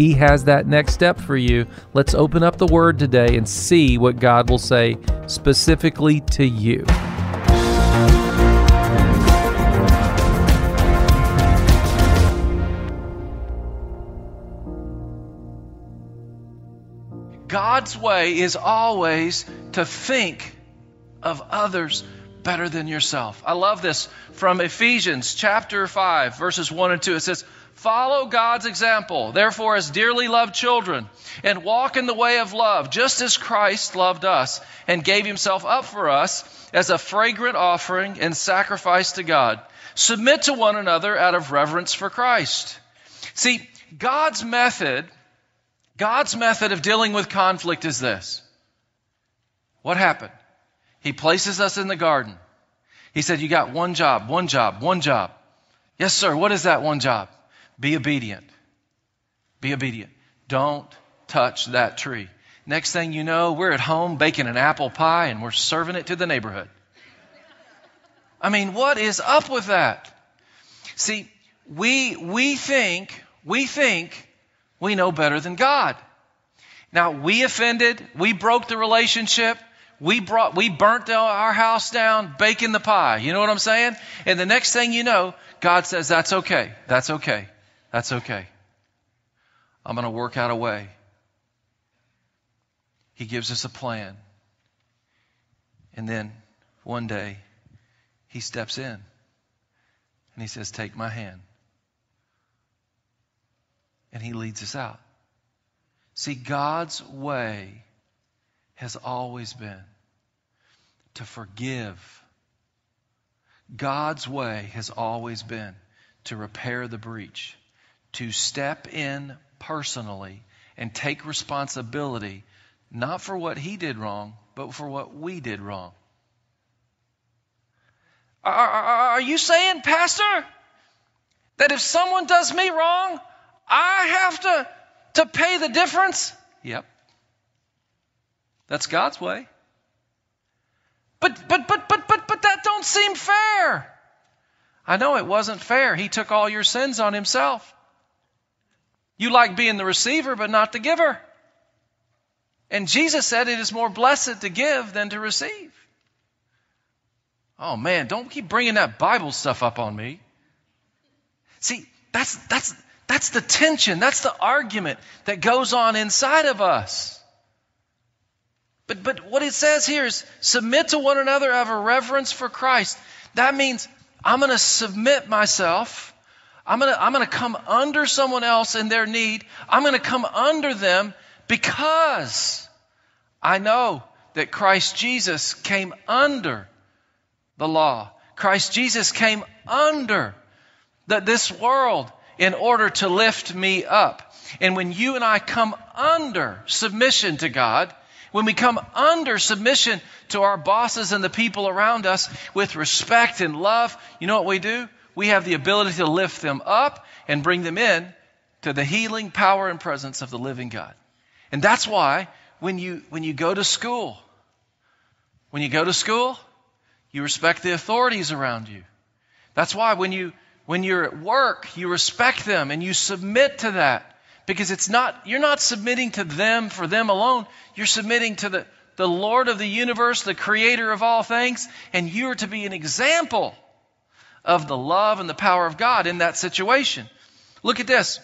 He has that next step for you. Let's open up the Word today and see what God will say specifically to you. God's way is always to think of others better than yourself. I love this from Ephesians chapter 5, verses 1 and 2. It says, Follow God's example, therefore, as dearly loved children, and walk in the way of love, just as Christ loved us and gave himself up for us as a fragrant offering and sacrifice to God. Submit to one another out of reverence for Christ. See, God's method, God's method of dealing with conflict is this. What happened? He places us in the garden. He said, You got one job, one job, one job. Yes, sir. What is that one job? Be obedient. Be obedient. Don't touch that tree. Next thing you know, we're at home baking an apple pie and we're serving it to the neighborhood. I mean, what is up with that? See, we, we think, we think we know better than God. Now, we offended, we broke the relationship, we brought, we burnt our house down baking the pie. You know what I'm saying? And the next thing you know, God says, that's okay. That's okay. That's okay. I'm going to work out a way. He gives us a plan. And then one day, he steps in and he says, Take my hand. And he leads us out. See, God's way has always been to forgive. God's way has always been to repair the breach to step in personally and take responsibility, not for what he did wrong, but for what we did wrong. Are, are, you saying, Pastor, that if someone does me wrong, I have to, to pay the difference? Yep. That's God's way. But, but, but, but, but, but that don't seem fair. I know it wasn't fair. He took all your sins on himself. You like being the receiver, but not the giver. And Jesus said it is more blessed to give than to receive. Oh man, don't keep bringing that Bible stuff up on me. See, that's, that's, that's the tension. That's the argument that goes on inside of us. But, but what it says here is submit to one another out of a reverence for Christ. That means I'm going to submit myself I'm going to I'm going to come under someone else in their need. I'm going to come under them because I know that Christ Jesus came under the law. Christ Jesus came under the, this world in order to lift me up. And when you and I come under submission to God, when we come under submission to our bosses and the people around us with respect and love, you know what we do? We have the ability to lift them up and bring them in to the healing power and presence of the living God. And that's why when you, when you go to school, when you go to school, you respect the authorities around you. That's why when you, when you're at work, you respect them and you submit to that. Because it's not, you're not submitting to them for them alone. You're submitting to the, the Lord of the universe, the creator of all things, and you are to be an example of the love and the power of God in that situation. Look at this.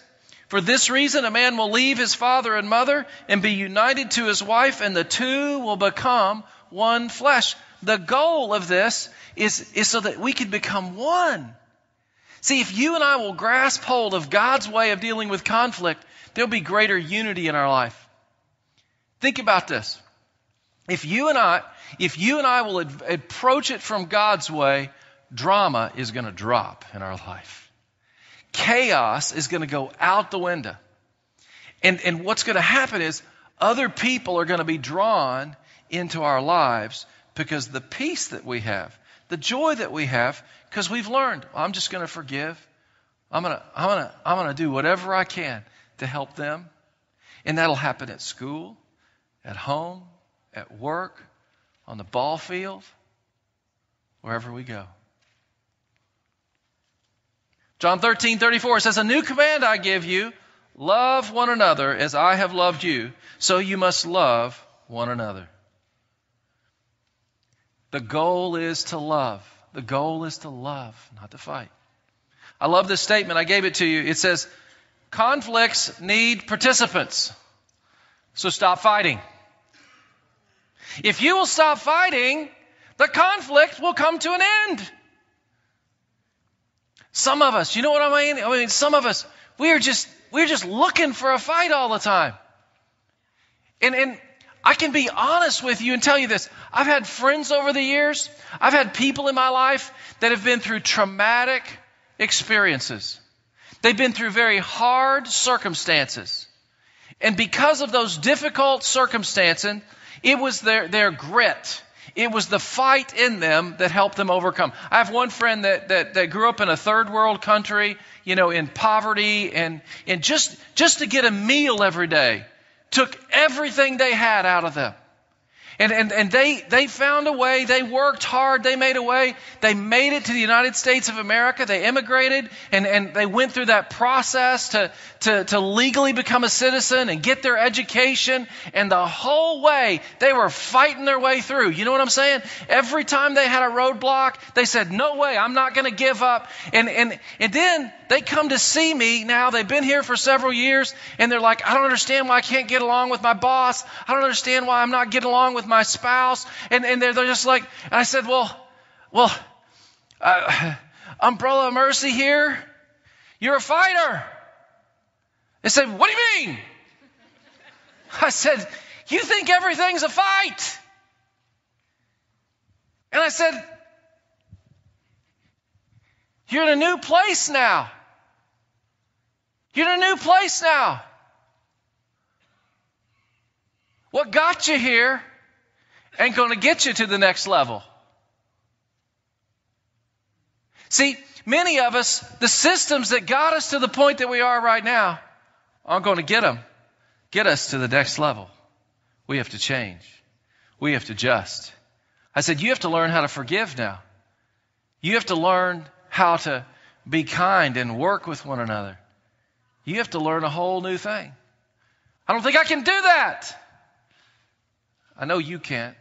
For this reason, a man will leave his father and mother and be united to his wife, and the two will become one flesh. The goal of this is, is so that we can become one. See, if you and I will grasp hold of God's way of dealing with conflict, there'll be greater unity in our life. Think about this. If you and I, if you and I will approach it from God's way, drama is going to drop in our life. Chaos is going to go out the window. And, and what's going to happen is Other people are going to be drawn into our lives because the peace that we have, the joy that we have, because we've learned, I'm just going to forgive. I'm going to, I'm going to, I'm going to do whatever I can to help them. And that'll happen at school, at home, at work, on the ball field, wherever we go. John 13, 34 says, A new command I give you love one another as I have loved you, so you must love one another. The goal is to love. The goal is to love, not to fight. I love this statement. I gave it to you. It says, Conflicts need participants. So stop fighting. If you will stop fighting, the conflict will come to an end. Some of us, you know what I mean? I mean, some of us, we are just, we're just looking for a fight all the time. And, and I can be honest with you and tell you this. I've had friends over the years, I've had people in my life that have been through traumatic experiences. They've been through very hard circumstances. And because of those difficult circumstances, it was their, their grit. It was the fight in them that helped them overcome. I have one friend that, that, that grew up in a third world country, you know, in poverty and, and just, just to get a meal every day took everything they had out of them. And, and, and they, they found a way, they worked hard, they made a way, they made it to the United States of America, they immigrated, and, and they went through that process to, to, to legally become a citizen and get their education, and the whole way they were fighting their way through. You know what I'm saying? Every time they had a roadblock, they said, No way, I'm not going to give up. And, and, and then they come to see me now, they've been here for several years, and they're like, I don't understand why I can't get along with my boss. I don't understand why I'm not getting along with my spouse. And, and they're, they're just like, I said, well, well, uh, umbrella of mercy here. You're a fighter. They said, what do you mean? I said, you think everything's a fight. And I said, you're in a new place now. You're in a new place now. What got you here ain't going to get you to the next level. See, many of us, the systems that got us to the point that we are right now aren't going to get them, get us to the next level. We have to change. We have to adjust. I said, you have to learn how to forgive now. You have to learn how to be kind and work with one another. You have to learn a whole new thing. I don't think I can do that. I know you can't.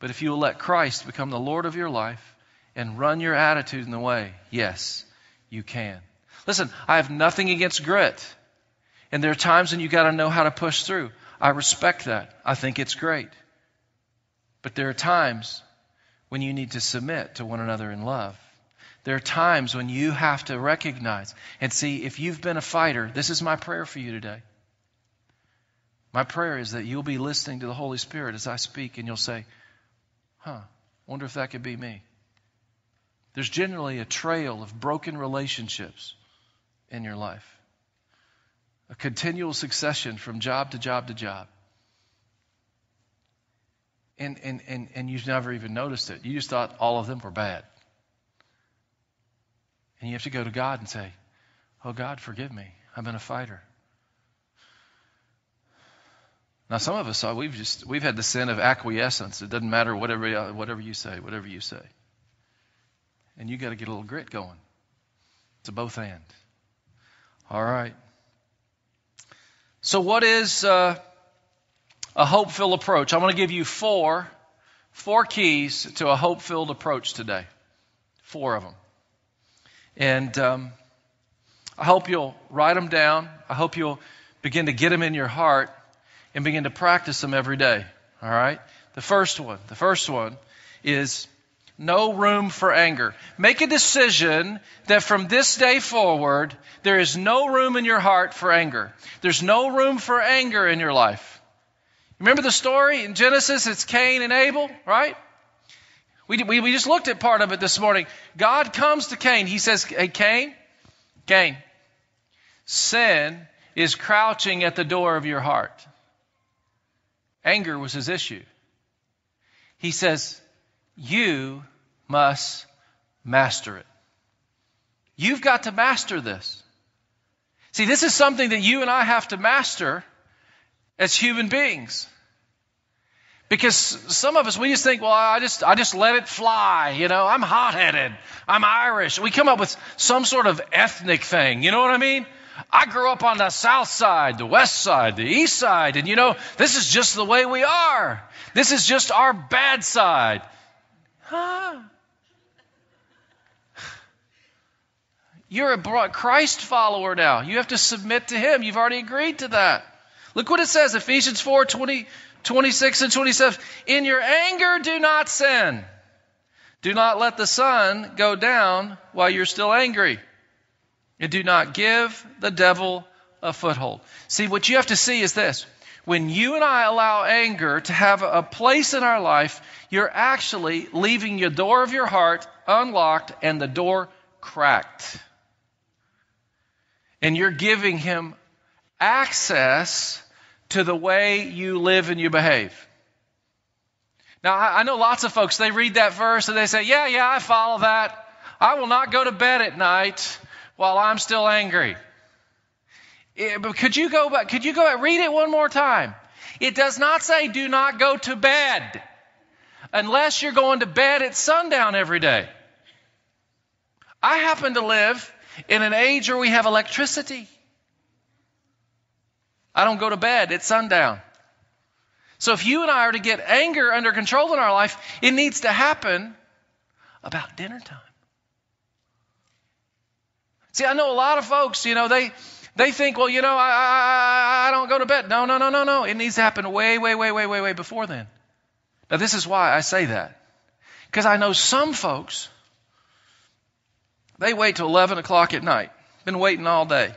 But if you will let Christ become the Lord of your life and run your attitude in the way, yes, you can. Listen, I have nothing against grit. And there are times when you got to know how to push through. I respect that. I think it's great. But there are times when you need to submit to one another in love. There are times when you have to recognize and see if you've been a fighter. This is my prayer for you today. My prayer is that you'll be listening to the Holy Spirit as I speak and you'll say, Huh, wonder if that could be me. There's generally a trail of broken relationships in your life, a continual succession from job to job to job. And, and, and, and you've never even noticed it. You just thought all of them were bad. And you have to go to God and say, Oh, God, forgive me. I've been a fighter. Now, some of us, uh, we've just we've had the sin of acquiescence. It doesn't matter whatever uh, whatever you say, whatever you say, and you got to get a little grit going. It's a both and. All right. So, what is uh, a hope-filled approach? I'm going to give you four four keys to a hope-filled approach today. Four of them, and um, I hope you'll write them down. I hope you'll begin to get them in your heart and begin to practice them every day. All right? The first one, the first one is no room for anger. Make a decision that from this day forward, there is no room in your heart for anger. There's no room for anger in your life. Remember the story in Genesis? It's Cain and Abel, right? We, we, we just looked at part of it this morning. God comes to Cain. He says, Hey, Cain, Cain, sin is crouching at the door of your heart. Anger was his issue. He says, You must master it. You've got to master this. See, this is something that you and I have to master as human beings. Because some of us, we just think, well, I just, I just let it fly. You know, I'm hot headed. I'm Irish. We come up with some sort of ethnic thing. You know what I mean? I grew up on the south side, the west side, the east side, and you know, this is just the way we are. This is just our bad side. Huh? You're a Christ follower now. You have to submit to Him. You've already agreed to that. Look what it says Ephesians 4 20, 26 and 27. In your anger, do not sin. Do not let the sun go down while you're still angry. And do not give the devil a foothold. See, what you have to see is this. When you and I allow anger to have a place in our life, you're actually leaving the door of your heart unlocked and the door cracked. And you're giving him access to the way you live and you behave. Now, I know lots of folks, they read that verse and they say, Yeah, yeah, I follow that. I will not go to bed at night while I'm still angry. Eh, but could you go back? Could you go back? Read it one more time. It does not say do not go to bed unless you're going to bed at sundown every day. I happen to live in an age where we have electricity. I don't go to bed at sundown. So if you and I are to get anger under control in our life, it needs to happen about dinner time. See, I know a lot of folks, you know, they they think, well, you know, I, I, I don't go to bed. No, no, no, no, no. It needs to happen way, way, way, way, way, way before then. Now, this is why I say that. Because I know some folks, they wait till 11 o'clock at night. Been waiting all day.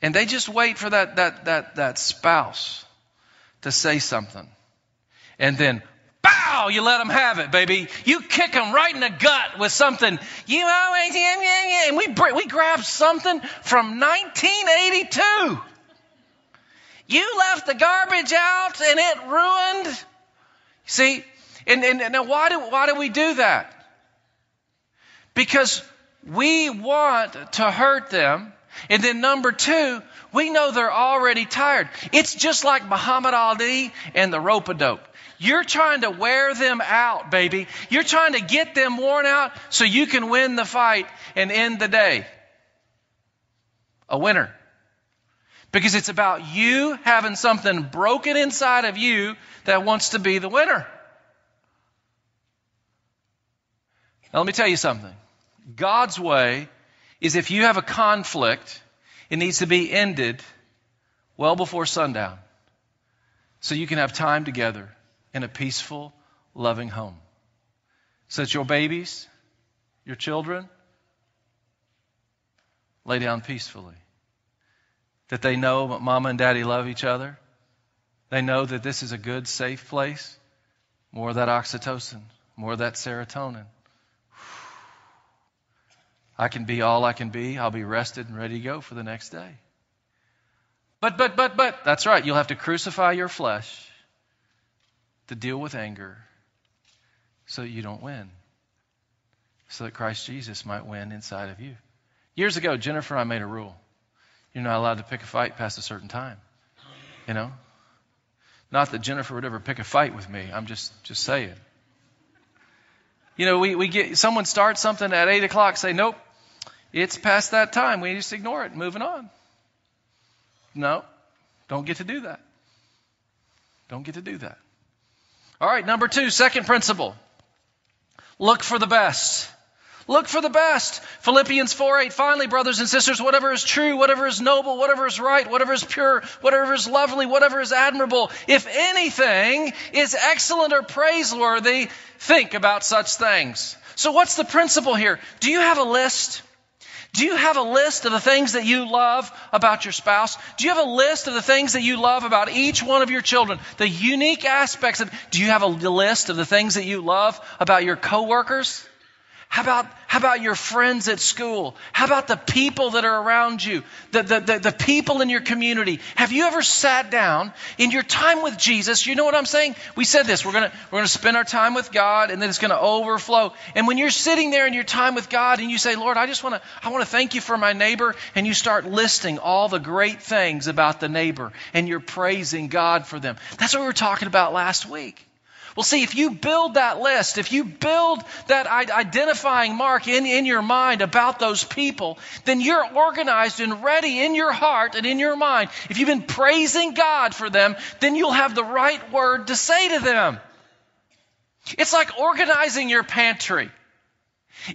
And they just wait for that, that, that, that spouse to say something. And then, you let them have it, baby. You kick them right in the gut with something. You yeah. And we, we grab something from 1982. You left the garbage out and it ruined. See, and, and, and why do, why do we do that? Because we want to hurt them and then number two, we know they're already tired. It's just like Muhammad Ali and the rope a dope. You're trying to wear them out, baby. You're trying to get them worn out so you can win the fight and end the day. A winner. Because it's about you having something broken inside of you that wants to be the winner. Now, let me tell you something. God's way is if you have a conflict, it needs to be ended well before sundown so you can have time together in a peaceful, loving home. So that your babies, your children, lay down peacefully. That they know that mama and daddy love each other. They know that this is a good, safe place. More of that oxytocin, more of that serotonin. I can be all I can be. I'll be rested and ready to go for the next day. But, but, but, but, that's right. You'll have to crucify your flesh to deal with anger so that you don't win, so that Christ Jesus might win inside of you. Years ago, Jennifer and I made a rule. You're not allowed to pick a fight past a certain time. You know? Not that Jennifer would ever pick a fight with me. I'm just, just saying. You know, we, we get someone starts something at eight o'clock, say, nope, it's past that time. We just ignore it, moving on. No, don't get to do that. Don't get to do that. All right, number two, second principle. Look for the best. Look for the best. Philippians 4 8. Finally, brothers and sisters, whatever is true, whatever is noble, whatever is right, whatever is pure, whatever is lovely, whatever is admirable, if anything is excellent or praiseworthy, think about such things. So, what's the principle here? Do you have a list? Do you have a list of the things that you love about your spouse? Do you have a list of the things that you love about each one of your children? The unique aspects of, do you have a list of the things that you love about your coworkers? How about, how about your friends at school? How about the people that are around you? The, the, the, the, people in your community? Have you ever sat down in your time with Jesus? You know what I'm saying? We said this. We're going to we're gonna spend our time with God and then it's going to overflow. And when you're sitting there in your time with God and you say, Lord, I just want to, I want to thank you for my neighbor. And you start listing all the great things about the neighbor and you're praising God for them. That's what we were talking about last week. Well, see, if you build that list, if you build that identifying mark in, in your mind about those people, then you're organized and ready in your heart and in your mind. If you've been praising God for them, then you'll have the right word to say to them. It's like organizing your pantry.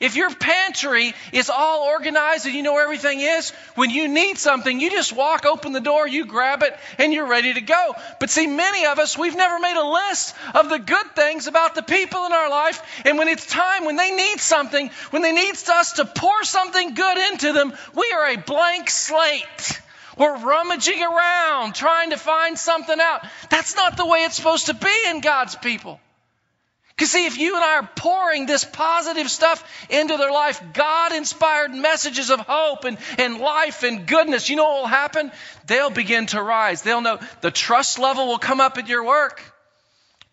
If your pantry is all organized and you know everything is, when you need something, you just walk, open the door, you grab it, and you're ready to go. But see, many of us, we've never made a list of the good things about the people in our life. And when it's time, when they need something, when they need us to pour something good into them, we are a blank slate. We're rummaging around trying to find something out. That's not the way it's supposed to be in God's people. Because, see, if you and I are pouring this positive stuff into their life, God inspired messages of hope and, and life and goodness, you know what will happen? They'll begin to rise. They'll know the trust level will come up at your work,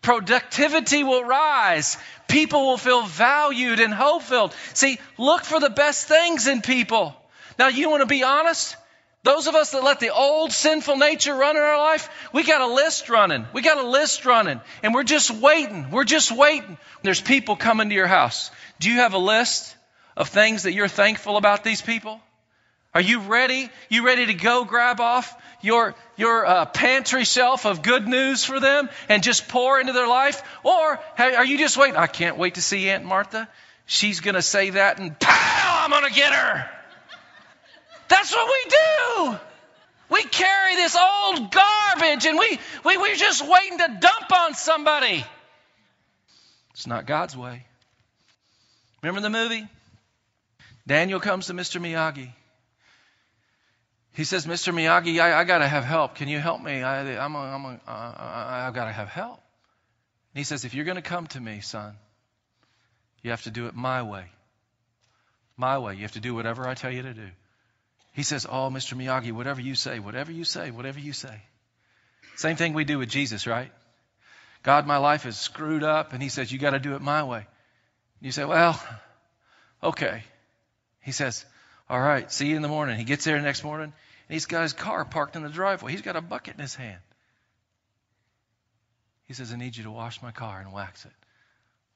productivity will rise, people will feel valued and hope filled. See, look for the best things in people. Now, you want to be honest? Those of us that let the old sinful nature run in our life, we got a list running. We got a list running. And we're just waiting. We're just waiting. There's people coming to your house. Do you have a list of things that you're thankful about these people? Are you ready? You ready to go grab off your, your uh, pantry shelf of good news for them and just pour into their life? Or are you just waiting? I can't wait to see Aunt Martha. She's going to say that and pow, I'm going to get her. That's what we do. We carry this old garbage and we, we, we're just waiting to dump on somebody. It's not God's way. Remember the movie? Daniel comes to Mr. Miyagi. He says, Mr. Miyagi, I, I got to have help. Can you help me? I, I'm a, I'm a, uh, I've got to have help. And he says, if you're going to come to me, son, you have to do it my way. My way. You have to do whatever I tell you to do. He says, Oh, Mr. Miyagi, whatever you say, whatever you say, whatever you say. Same thing we do with Jesus, right? God, my life is screwed up, and He says, You got to do it my way. You say, Well, okay. He says, All right, see you in the morning. He gets there the next morning, and he's got his car parked in the driveway. He's got a bucket in his hand. He says, I need you to wash my car and wax it.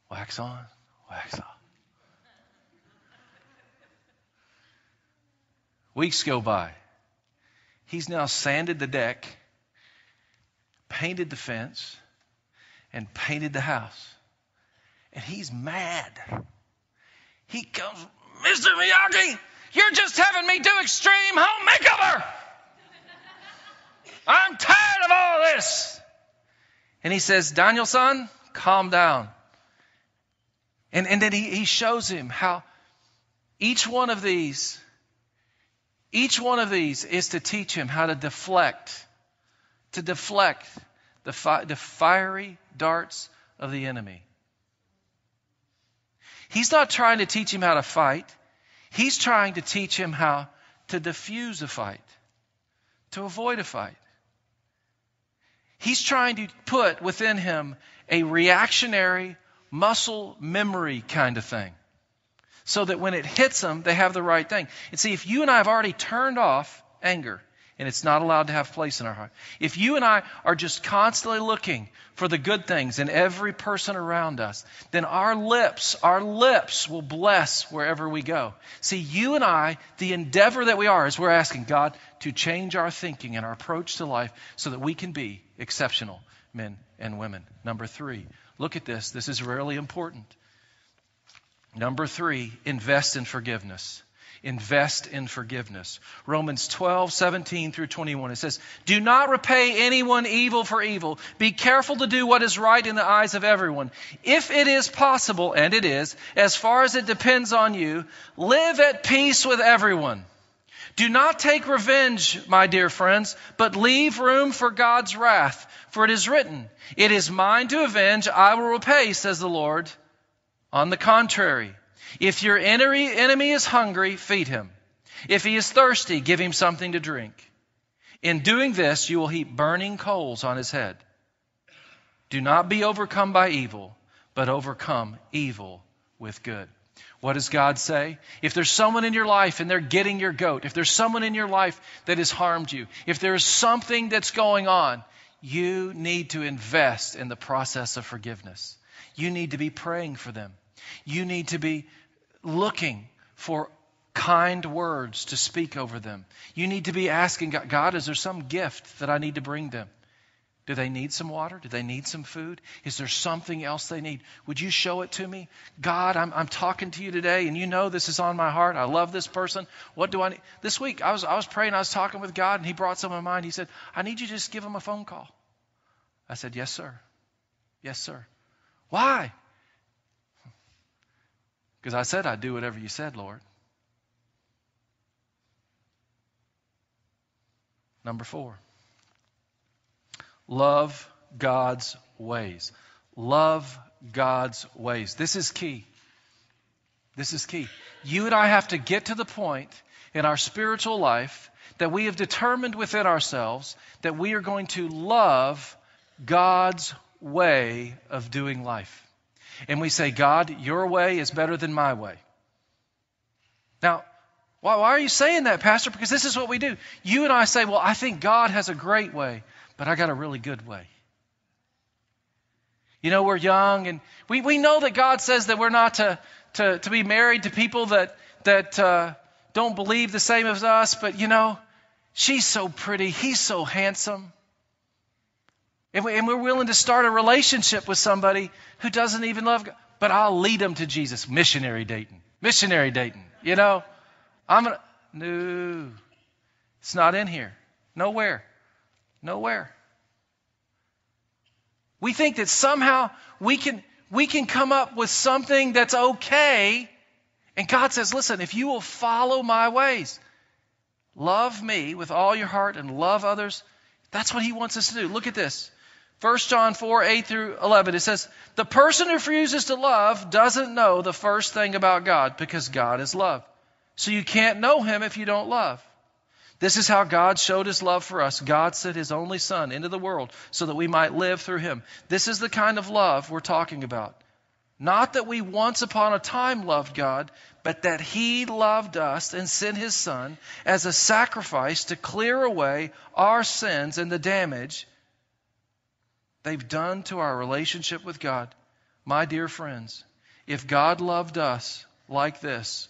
Wax on, wax off. Weeks go by. He's now sanded the deck, painted the fence, and painted the house. And he's mad. He comes, Mr. Miyagi, you're just having me do extreme home makeover. I'm tired of all this. And he says, Daniel-san, calm down. And, and then he, he shows him how each one of these each one of these is to teach him how to deflect, to deflect the, fi- the fiery darts of the enemy. He's not trying to teach him how to fight. He's trying to teach him how to diffuse a fight, to avoid a fight. He's trying to put within him a reactionary muscle memory kind of thing so that when it hits them, they have the right thing. And see, if you and I have already turned off anger, and it's not allowed to have place in our heart. If you and I are just constantly looking for the good things in every person around us, then our lips, our lips will bless wherever we go. See, you and I, the endeavor that we are is we're asking God to change our thinking and our approach to life so that we can be exceptional men and women. Number three, look at this. This is really important. Number three, invest in forgiveness. Invest in forgiveness. Romans 12, 17 through 21. It says, Do not repay anyone evil for evil. Be careful to do what is right in the eyes of everyone. If it is possible, and it is, as far as it depends on you, live at peace with everyone. Do not take revenge, my dear friends, but leave room for God's wrath. For it is written, It is mine to avenge, I will repay, says the Lord. On the contrary, If your enemy is hungry, feed him. If he is thirsty, give him something to drink. In doing this, you will heap burning coals on his head. Do not be overcome by evil, but overcome evil with good. What does God say? If there's someone in your life and they're getting your goat, if there's someone in your life that has harmed you, if there's something that's going on, you need to invest in the process of forgiveness. You need to be praying for them. You need to be looking for kind words to speak over them. You need to be asking God, God, is there some gift that I need to bring them? Do they need some water? Do they need some food? Is there something else they need? Would you show it to me? God, I'm, I'm talking to you today, and you know this is on my heart. I love this person. What do I need? This week, I was, I was praying, I was talking with God, and He brought some of mine. He said, I need you to just give him a phone call. I said, Yes, sir. Yes, sir. Why? Because I said I'd do whatever you said, Lord. Number four. Love God's ways. Love God's ways. This is key. This is key. You and I have to get to the point in our spiritual life that we have determined within ourselves that we are going to love God's way of doing life. And we say, God, your way is better than my way. Now, why, why are you saying that, Pastor? Because this is what we do. You and I say, well, I think God has a great way but I got a really good way. You know, we're young and we, we know that God says that we're not to, to, to be married to people that, that uh, don't believe the same as us, but you know, she's so pretty, he's so handsome. And, we, we're willing to start a relationship with somebody who doesn't even love God. But I'll lead them to Jesus. Missionary dating. Missionary dating. You know, I'm going to. No, it's not in here. Nowhere. Nowhere. We think that somehow we can, we can come up with something that's okay. And God says, listen, if you will follow my ways, love me with all your heart and love others, that's what he wants us to do. Look at this. 1 John 4, 8 through 11, it says, The person who refuses to love doesn't know the first thing about God because God is love. So you can't know him if you don't love. This is how God showed his love for us. God sent his only Son into the world so that we might live through him. This is the kind of love we're talking about. Not that we once upon a time loved God, but that he loved us and sent his Son as a sacrifice to clear away our sins and the damage they've done to our relationship with God. My dear friends, if God loved us like this,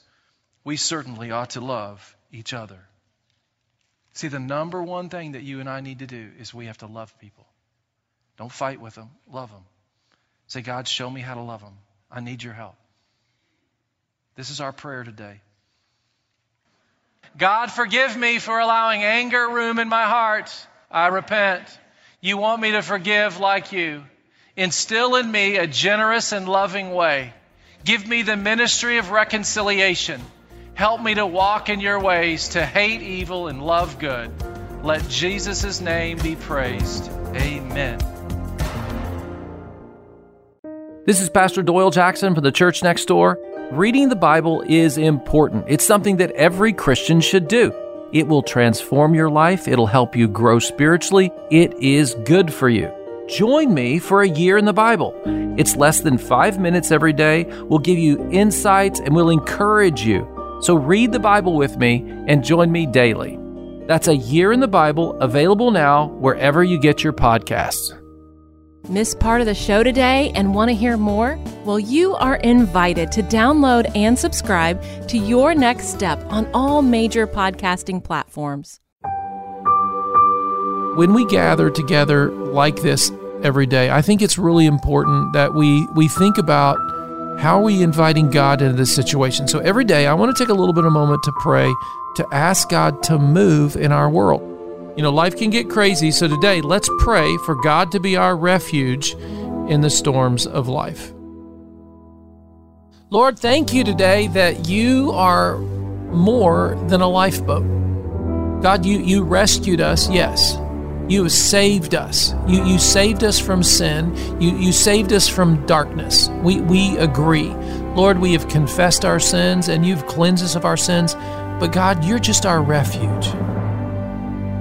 we certainly ought to love each other. See, the number one thing that you and I need to do is we have to love people. Don't fight with them, love them. Say, God, show me how to love them. I need your help. This is our prayer today. God, forgive me for allowing anger room in my heart. I repent. You want me to forgive like you. Instill in me a generous and loving way. Give me the ministry of reconciliation. Help me to walk in your ways, to hate evil and love good. Let Jesus' name be praised. Amen. This is Pastor Doyle Jackson from the Church Next Door. Reading the Bible is important. It's something that every Christian should do. It will transform your life, it'll help you grow spiritually. It is good for you. Join me for a year in the Bible. It's less than five minutes every day. We'll give you insights and we'll encourage you so read the Bible with me and join me daily. That's a year in the Bible available now wherever you get your podcasts. Miss part of the show today and want to hear more? Well, you are invited to download and subscribe to Your Next Step on all major podcasting platforms. When we gather together like this every day, I think it's really important that we, we think about how are we inviting God into this situation? So every day, I want to take a little bit of a moment to pray, to ask God to move in our world. You know, life can get crazy. So today, let's pray for God to be our refuge in the storms of life. Lord, thank you today that you are more than a lifeboat. God, you, you rescued us, yes. You saved us. You, you saved us from sin. You, you saved us from darkness. We, we agree. Lord, we have confessed our sins and you've cleansed us of our sins, but God, you're just our refuge.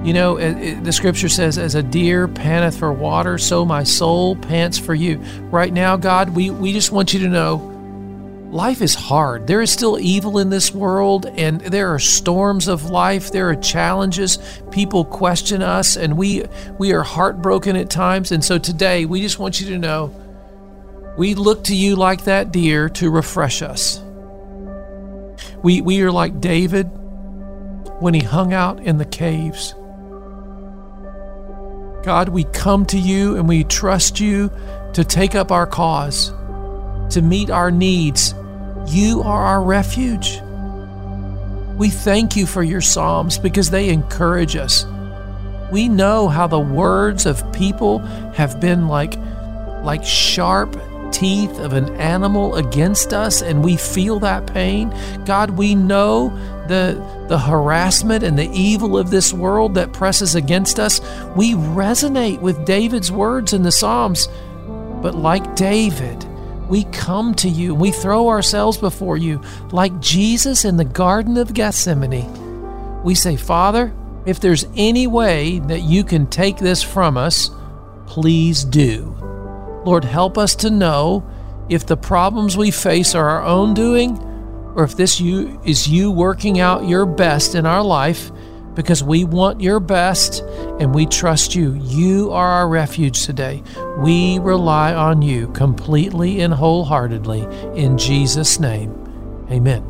You know, it, it, the scripture says, As a deer panteth for water, so my soul pants for you. Right now, God, we, we just want you to know life is hard. There is still evil in this world, and there are storms of life. There are challenges. People question us, and we we are heartbroken at times. And so today, we just want you to know we look to you like that deer to refresh us. We, we are like David when he hung out in the caves. God, we come to you and we trust you to take up our cause, to meet our needs. You are our refuge. We thank you for your Psalms because they encourage us. We know how the words of people have been like, like sharp teeth of an animal against us and we feel that pain. God, we know the, the harassment and the evil of this world that presses against us. We resonate with David's words in the Psalms. But like David, we come to you, we throw ourselves before you, like Jesus in the Garden of Gethsemane. We say, Father, if there's any way that you can take this from us, please do. Lord, help us to know if the problems we face are our own doing or if this you is you working out your best in our life because we want your best and we trust you. You are our refuge today. We rely on you completely and wholeheartedly in Jesus name. Amen.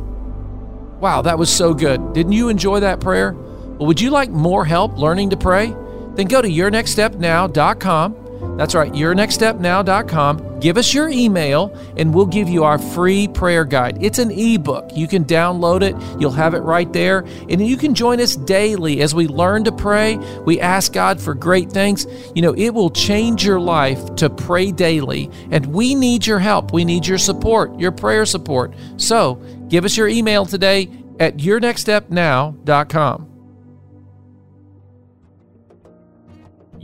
Wow, that was so good. Didn't you enjoy that prayer? Well, would you like more help learning to pray? Then go to yournextstepnow.com that's right, yournextstepnow.com. Give us your email and we'll give you our free prayer guide. It's an ebook. You can download it, you'll have it right there. And you can join us daily as we learn to pray. We ask God for great things. You know, it will change your life to pray daily. And we need your help. We need your support, your prayer support. So give us your email today at yournextstepnow.com.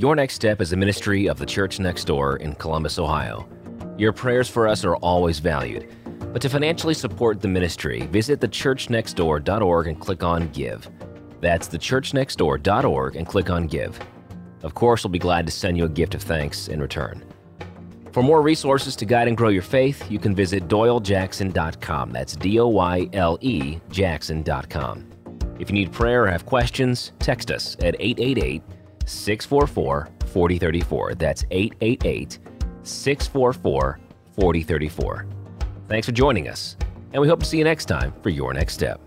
Your Next Step is a ministry of the Church Next Door in Columbus, Ohio. Your prayers for us are always valued. But to financially support the ministry, visit thechurchnextdoor.org and click on Give. That's thechurchnextdoor.org and click on Give. Of course, we'll be glad to send you a gift of thanks in return. For more resources to guide and grow your faith, you can visit doylejackson.com. That's D O Y L E Jackson.com. If you need prayer or have questions, text us at 888 644 4034. That's 888 644 4034. Thanks for joining us, and we hope to see you next time for Your Next Step.